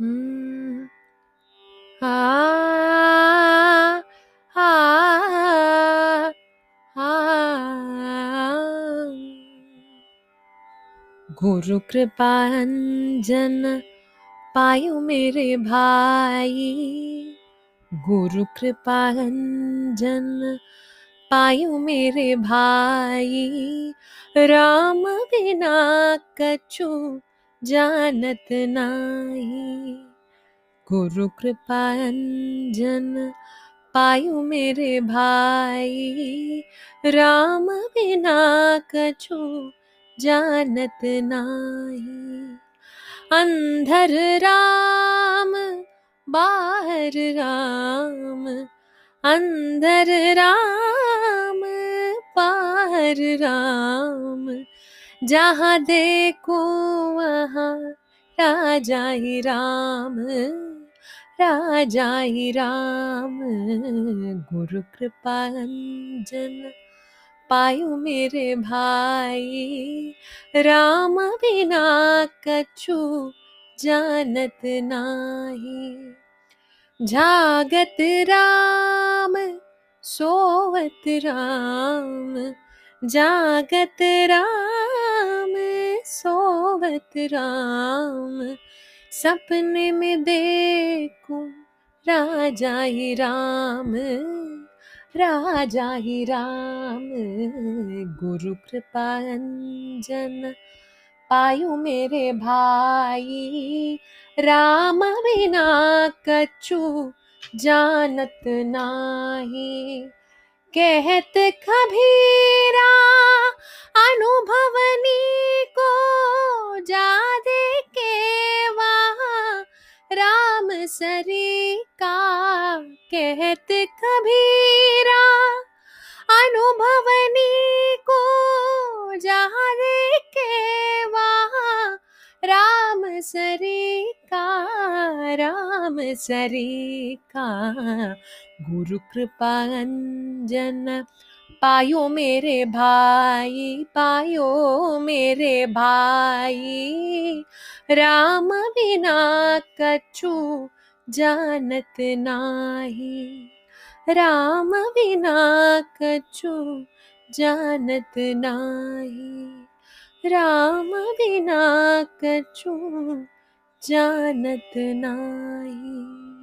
हम्म। गुरु कृपा अंजन पायो मेरे भाई। गुरु कृपा पायो मेरे भाई। राम बिना कछु जानत नाही गुरु कृपा अंजन पायो मेरे भाई। राम बिना कछु जानत नाही अंधर राम, बाहर राम। अंदर राम, बाहर राम। जहाँ देखो वहाँ राजा ही राम राजा ही राम, गुरु कृपा अंजन पायो मेरे भाई। राम बिना कछु जानत नाही। जागत राम, सोवत राम, जागत राम सोवत राम, सपने में देखो राजा ही राम, राजा ही राम। गुरु कृपा अंजन पायु मेरे भाई, राम बिना कछु जानत नाही। कहत कबीरा अनुभवनी राम सरी का कहत कबीरा अनुभवनी को जहाँ के वहाँ राम सरी का, राम सरी का। गुरु कृपा अंजन, पायो मेरे भाई, पायो मेरे भाई। राम बिना कछु जानत नाही। राम बिना कछु जानत नाही। राम बिना कछु जानत नाही